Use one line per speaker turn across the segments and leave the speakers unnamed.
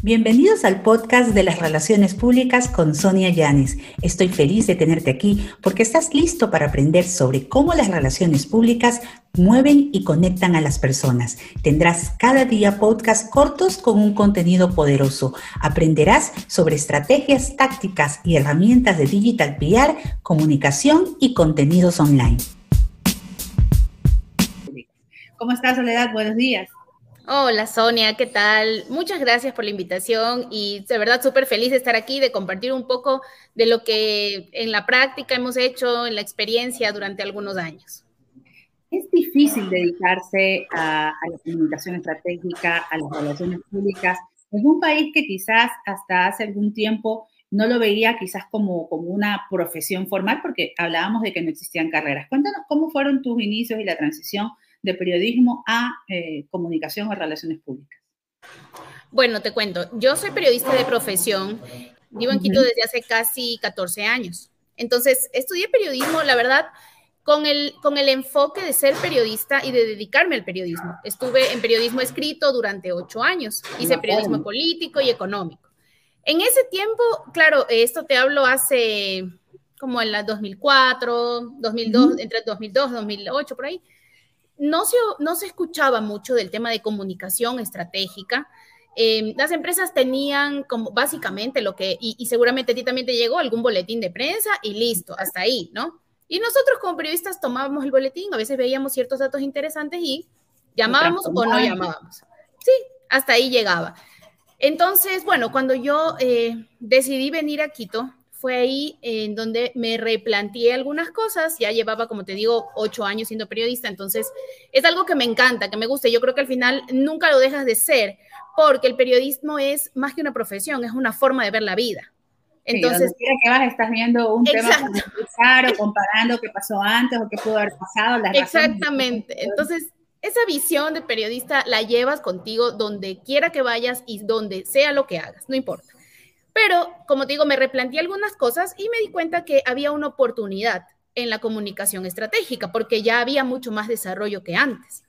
Bienvenidos al podcast de las relaciones públicas con Sonia Yanes. Estoy feliz de tenerte aquí porque estás listo para aprender sobre cómo las relaciones públicas mueven y conectan a las personas. Tendrás cada día podcasts cortos con un contenido poderoso. Aprenderás sobre estrategias, tácticas y herramientas de digital PR, comunicación y contenidos online.
¿Cómo estás, Soledad? Buenos días.
Hola Sonia, ¿qué tal? Muchas gracias por la invitación y de verdad súper feliz de estar aquí, de compartir un poco de lo que en la práctica hemos hecho, en la experiencia durante algunos años.
Es difícil dedicarse a, la comunicación estratégica, a las relaciones públicas, en un país que quizás hasta hace algún tiempo no lo veía quizás como, como una profesión formal, porque hablábamos de que no existían carreras. Cuéntanos cómo fueron tus inicios y la transición de periodismo a eh, comunicación o relaciones públicas?
Bueno, te cuento, yo soy periodista de profesión, vivo en Quito desde hace casi 14 años. Entonces, estudié periodismo, la verdad, con el, con el enfoque de ser periodista y de dedicarme al periodismo. Estuve en periodismo escrito durante ocho años, hice periodismo político y económico. En ese tiempo, claro, esto te hablo hace como en la 2004, 2002, entre 2002 y 2008, por ahí no se, no se escuchaba mucho del tema de comunicación estratégica. Em, las empresas tenían como básicamente lo que, y, seguramente a ti también te llegó algún boletín de prensa y listo, hasta ahí, ¿no? Y nosotros como periodistas tomábamos el boletín, a veces veíamos ciertos datos interesantes y llamábamos o no llamábamos. Sí, hasta ahí llegaba. Entonces, bueno, cuando yo eh, decidí venir a Quito, fue ahí en donde me replanteé algunas cosas. Ya llevaba, como te digo, ocho años siendo periodista, entonces es algo que me encanta, que me gusta. Yo creo que al final nunca lo dejas de ser, porque el periodismo es más que una profesión, es una forma de ver la vida.
Entonces, sí, que vas, estás viendo un tema o comparando qué pasó antes o qué pudo haber pasado.
exactamente. Entonces, esa visión de periodista la llevas contigo donde quiera que vayas y donde sea lo que hagas, no importa. Pero, como te digo, me replanteé algunas cosas y me di cuenta que había una oportunidad en la comunicación estratégica, porque ya había mucho más desarrollo que antes.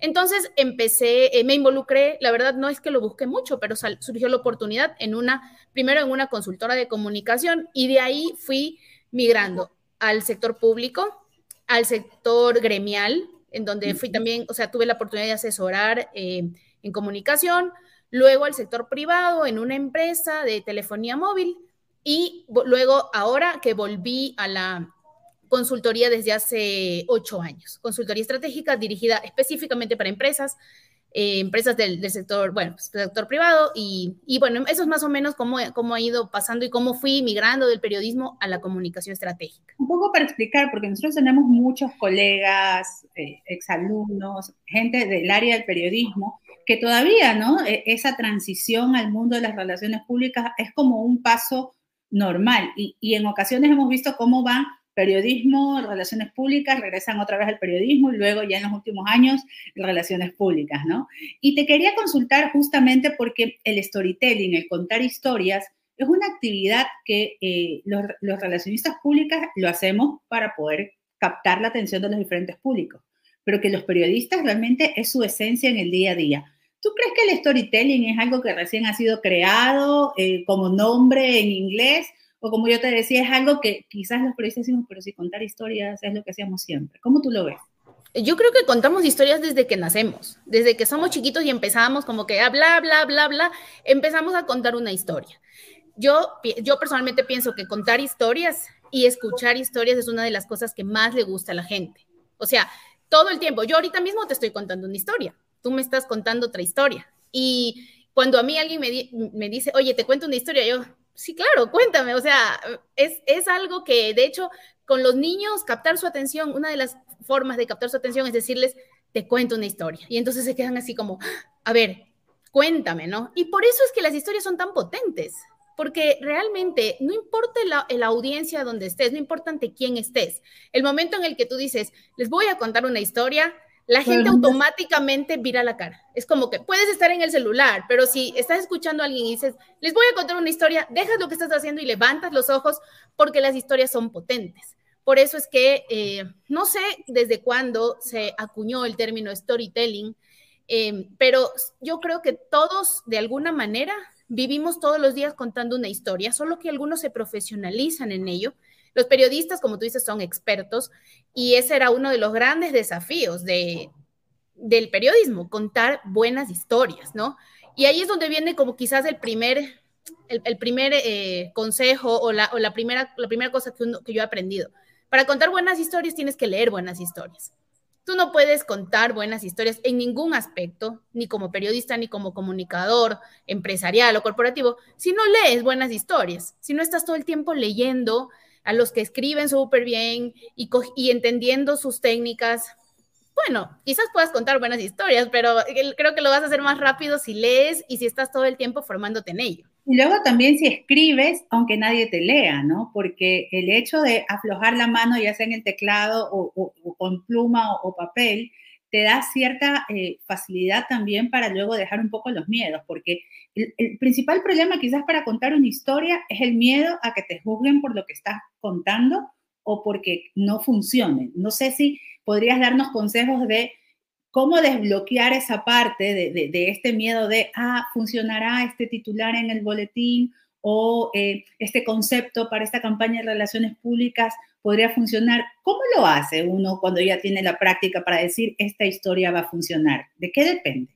Entonces empecé, eh, me involucré, la verdad no es que lo busqué mucho, pero surgió la oportunidad en una, primero en una consultora de comunicación y de ahí fui migrando al sector público, al sector gremial, en donde fui también, o sea, tuve la oportunidad de asesorar eh, en comunicación, luego al sector privado en una empresa de telefonía móvil y luego ahora que volví a la consultoría desde hace ocho años, consultoría estratégica dirigida específicamente para empresas, eh, empresas del, sector, bueno, pues, sector privado y, bueno, eso es más o menos cómo, cómo ha ido pasando y cómo fui migrando del periodismo a la comunicación estratégica.
Un poco para explicar, porque nosotros tenemos muchos colegas, eh, exalumnos, gente del área del periodismo que todavía, ¿no? E, esa transición al mundo de las relaciones públicas es como un paso normal y, en ocasiones hemos visto cómo va periodismo, relaciones públicas, regresan otra vez al periodismo y luego ya en los últimos años relaciones públicas, ¿no? Y te quería consultar justamente porque el storytelling, el contar historias, es una actividad que eh, los, los relacionistas públicas lo hacemos para poder captar la atención de los diferentes públicos, pero que los periodistas realmente es su esencia en el día a día. ¿Tú crees que el storytelling es algo que recién ha sido creado eh, como nombre en inglés? O como yo te decía, es algo que quizás los periodistas decimos, pero si contar historias es lo que hacíamos siempre. ¿Cómo tú lo ves?
Yo creo que contamos historias desde que nacemos, desde que somos chiquitos y empezamos como que a bla, bla, bla, bla, empezamos a contar una historia. Yo, yo personalmente pienso que contar historias y escuchar historias es una de las cosas que más le gusta a la gente. O sea, todo el tiempo, yo ahorita mismo te estoy contando una historia, tú me estás contando otra historia. Y cuando a mí alguien me, dice, oye, te cuento una historia, yo, sí, claro, cuéntame. O sea, es, es algo que, de hecho, con los niños, captar su atención, una de las formas de captar su atención es decirles, te cuento una historia. Y entonces se quedan así como, a ver, cuéntame, ¿no? Y por eso es que las historias son tan potentes, porque realmente no importa la, la, audiencia donde estés, no importa ante quién estés, el momento en el que tú dices, les voy a contar una historia, la gente automáticamente vira la cara. Es como que puedes estar en el celular, pero si estás escuchando a alguien y dices, les voy a contar una historia, dejas lo que estás haciendo y levantas los ojos porque las historias son potentes. Por eso es que eh, no sé desde cuándo se acuñó el término storytelling, eh, pero yo creo que todos de alguna manera vivimos todos los días contando una historia, solo que algunos se profesionalizan en ello. Los periodistas, como tú dices, son expertos y ese era uno de los grandes desafíos de, del periodismo, contar buenas historias, ¿no? Y ahí es donde viene como quizás el primer, el, primer eh, consejo o, la, o la, primera, la primera cosa que, que yo he aprendido. Para contar buenas historias tienes que leer buenas historias. Tú no puedes contar buenas historias en ningún aspecto, ni como periodista, ni como comunicador empresarial o corporativo, si no lees buenas historias, si no estás todo el tiempo leyendo a los que escriben súper bien y, y entendiendo sus técnicas. Bueno, quizás puedas contar buenas historias, pero creo que lo vas a hacer más rápido si lees y si estás todo el tiempo formándote en ello.
Y luego también si escribes, aunque nadie te lea, ¿no? Porque el hecho de aflojar la mano, ya sea en el teclado o, con pluma o, papel, te da cierta eh, facilidad también para luego dejar un poco los miedos, porque el, principal problema quizás para contar una historia es el miedo a que te juzguen por lo que estás contando o porque no funcione. No sé si podrías darnos consejos de cómo desbloquear esa parte de, este miedo de, ah, funcionará este titular en el boletín o eh, este concepto para esta campaña de relaciones públicas podría funcionar. ¿Cómo lo hace uno cuando ya tiene la práctica para decir esta historia va a funcionar? ¿De qué depende?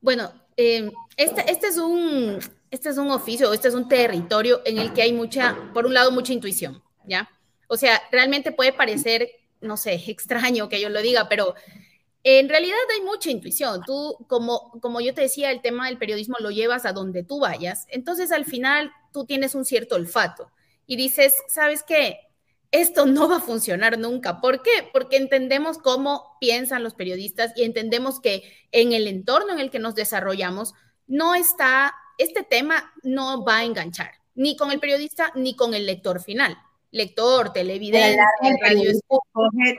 Bueno, eh, este, este, es un, este es un oficio, este es un territorio en el que hay mucha, por un lado, mucha intuición, ¿ya? O sea, realmente puede parecer, no sé, extraño que yo lo diga, pero en realidad hay mucha intuición. Tú, como, como yo te decía, el tema del periodismo lo llevas a donde tú vayas. Entonces, al final, tú tienes un cierto olfato y dices, ¿sabes qué? Esto no va a funcionar nunca. ¿Por qué? Porque entendemos cómo piensan los periodistas y entendemos que en el entorno en el que nos desarrollamos no está, este tema no va a enganchar, ni con el periodista ni con el lector final lector, televidente,
radio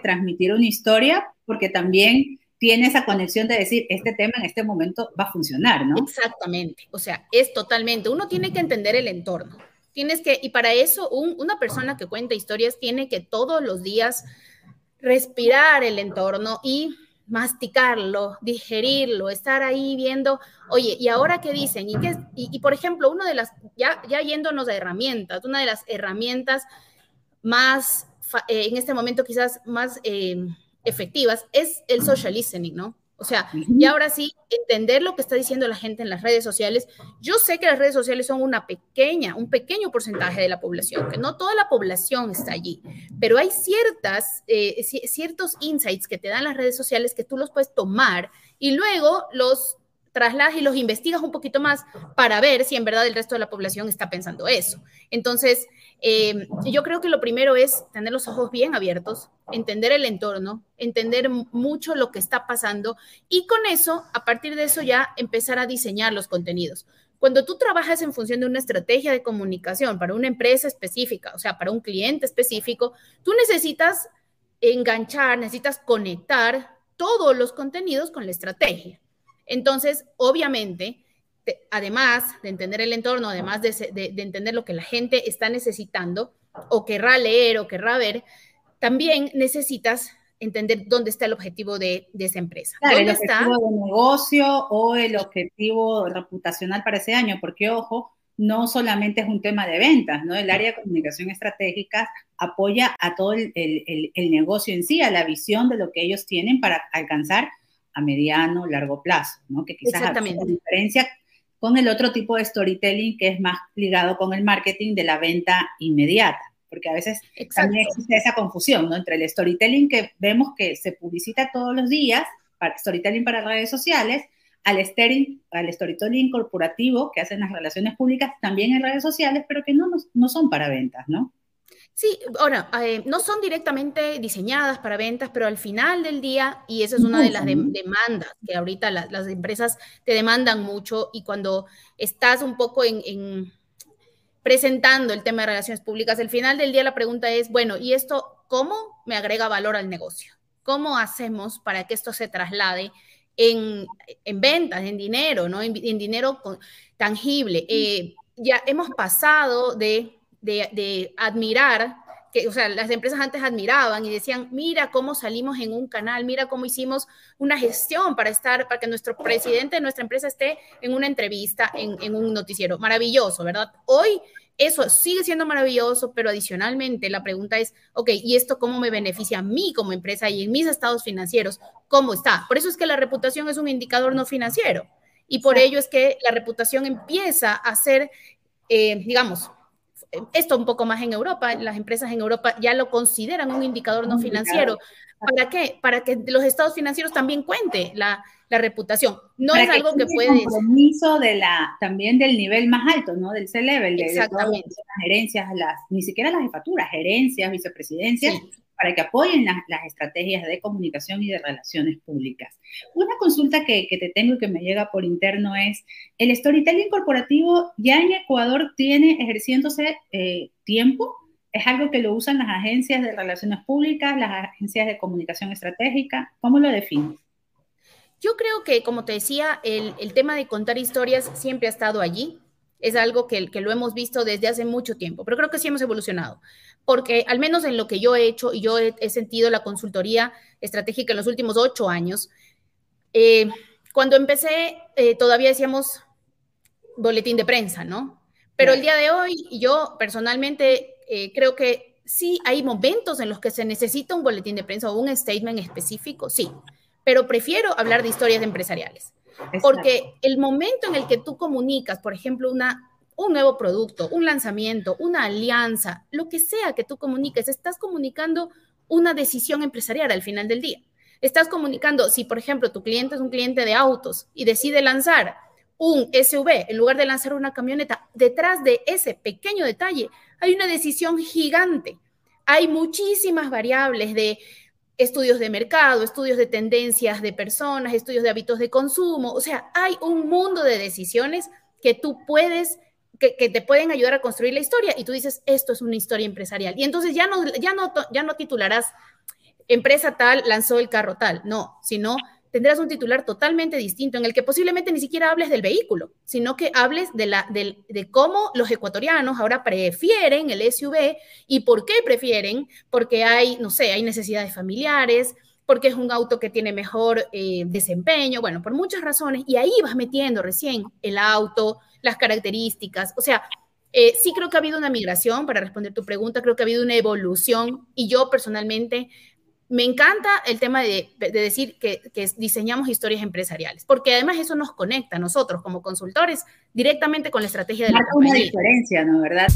transmitir una historia porque también tiene esa conexión de decir, este tema en este momento va a funcionar, ¿no?
Exactamente, o sea, es totalmente, uno tiene que entender el entorno, tienes que, y para eso una persona que cuenta historias tiene que todos los días respirar el entorno y masticarlo, digerirlo, estar ahí viendo, oye, ¿y ahora qué dicen? Y, qué, y, por ejemplo, una de las, ya, ya yéndonos a herramientas, una de las herramientas más, eh, en este momento quizás más eh, efectivas, es el social listening, ¿no? O sea, y ahora sí, entender lo que está diciendo la gente en las redes sociales. Yo sé que las redes sociales son una pequeña, un pequeño porcentaje de la población, que no toda la población está allí, pero hay ciertas, eh, ciertos insights que te dan las redes sociales que tú los puedes tomar y luego los trasladas y los investigas un poquito más para ver si en verdad el resto de la población está pensando eso. Entonces, eh, yo creo que lo primero es tener los ojos bien abiertos, entender el entorno, entender mucho lo que está pasando y con eso, a partir de eso ya empezar a diseñar los contenidos. Cuando tú trabajas en función de una estrategia de comunicación para una empresa específica, o sea, para un cliente específico, tú necesitas enganchar, necesitas conectar todos los contenidos con la estrategia. Entonces, obviamente, además de entender el entorno, además de, entender lo que la gente está necesitando o querrá leer o querrá ver, también necesitas entender dónde está el objetivo de, esa empresa.
¿Dónde el
objetivo
está? de negocio o el objetivo reputacional para ese año, porque ojo, no solamente es un tema de ventas, ¿no? El área de comunicación estratégica apoya a todo el, el negocio en sí, a la visión de lo que ellos tienen para alcanzar a mediano, largo plazo, ¿no? Que quizás hace la diferencia con el otro tipo de storytelling que es más ligado con el marketing de la venta inmediata, porque a veces también existe esa confusión, ¿no? Entre el storytelling que vemos que se publicita todos los días, para, storytelling para redes sociales, al, al storytelling corporativo que hacen las relaciones públicas también en redes sociales, pero que no, no son para ventas, ¿no?
Sí, ahora, eh, no son directamente diseñadas para ventas, pero al final del día, y esa es una de las demandas que ahorita las empresas te demandan mucho y cuando estás un poco en, presentando el tema de relaciones públicas, al final del día la pregunta es, bueno, ¿y esto cómo me agrega valor al negocio? ¿Cómo hacemos para que esto se traslade en, ventas, en dinero, ¿no? En, dinero tangible. Eh, ya hemos pasado de de, admirar que, o sea, las empresas antes admiraban y decían, mira cómo salimos en un canal, mira cómo hicimos una gestión para estar, para que nuestro presidente de nuestra empresa esté en una entrevista, en, en un noticiero. Maravilloso, ¿verdad? Hoy eso sigue siendo maravilloso, pero adicionalmente la pregunta es, ok, ¿y esto cómo me beneficia a mí como empresa y en mis estados financieros? ¿Cómo está? Por eso es que la reputación es un indicador no financiero y por ello es que la reputación empieza a ser, eh, digamos, esto un poco más en Europa, las empresas en Europa ya lo consideran un indicador no financiero. ¿Para qué? Para que los estados financieros también cuente la, la reputación. No es algo que, puede...
compromiso de la, también del nivel más alto, ¿no? Del C-level, de, las gerencias, las, ni siquiera las jefaturas, gerencias, vicepresidencias, para que apoyen las, estrategias de comunicación y de relaciones públicas. Una consulta que, te tengo y que me llega por interno es, ¿el storytelling corporativo ya en Ecuador tiene ejerciéndose eh, tiempo? ¿Es algo que lo usan las agencias de relaciones públicas, las agencias de comunicación estratégica? ¿Cómo lo defines?
Yo creo que, como te decía, el, tema de contar historias siempre ha estado allí. Es algo que, que, lo hemos visto desde hace mucho tiempo, pero creo que sí hemos evolucionado, porque al menos en lo que yo he hecho y yo he, sentido la consultoría estratégica en los últimos ocho años, eh, cuando empecé eh, todavía decíamos boletín de prensa, ¿no? Pero el día de hoy, yo personalmente eh, creo que sí hay momentos en los que se necesita un boletín de prensa o un statement específico, sí pero prefiero hablar de historias empresariales. Porque el momento en el que tú comunicas, por ejemplo, una, un nuevo producto, un lanzamiento, una alianza, lo que sea que tú comuniques, estás comunicando una decisión empresarial al final del día. Estás comunicando, si por ejemplo tu cliente es un cliente de autos y decide lanzar un SUV en lugar de lanzar una camioneta, detrás de ese pequeño detalle hay una decisión gigante. Hay muchísimas variables de estudios de mercado, estudios de tendencias de personas, estudios de hábitos de consumo. O sea, hay un mundo de decisiones que tú puedes, que, te pueden ayudar a construir la historia y tú dices, esto es una historia empresarial. Y entonces ya no, ya no, ya no titularás empresa tal lanzó el carro tal, no, sino tendrás un titular totalmente distinto en el que posiblemente ni siquiera hables del vehículo, sino que hables de, la, de, cómo los ecuatorianos ahora prefieren el SUV y por qué prefieren, porque hay, no sé, hay necesidades familiares, porque es un auto que tiene mejor eh, desempeño, bueno, por muchas razones, y ahí vas metiendo recién el auto, las características, o sea, eh, sí creo que ha habido una migración, para responder tu pregunta, creo que ha habido una evolución y yo personalmente me encanta el tema de, decir que, diseñamos historias empresariales, porque además eso nos conecta a nosotros como consultores directamente con la estrategia de la compañía.
una diferencia, ¿no? ¿Verdad?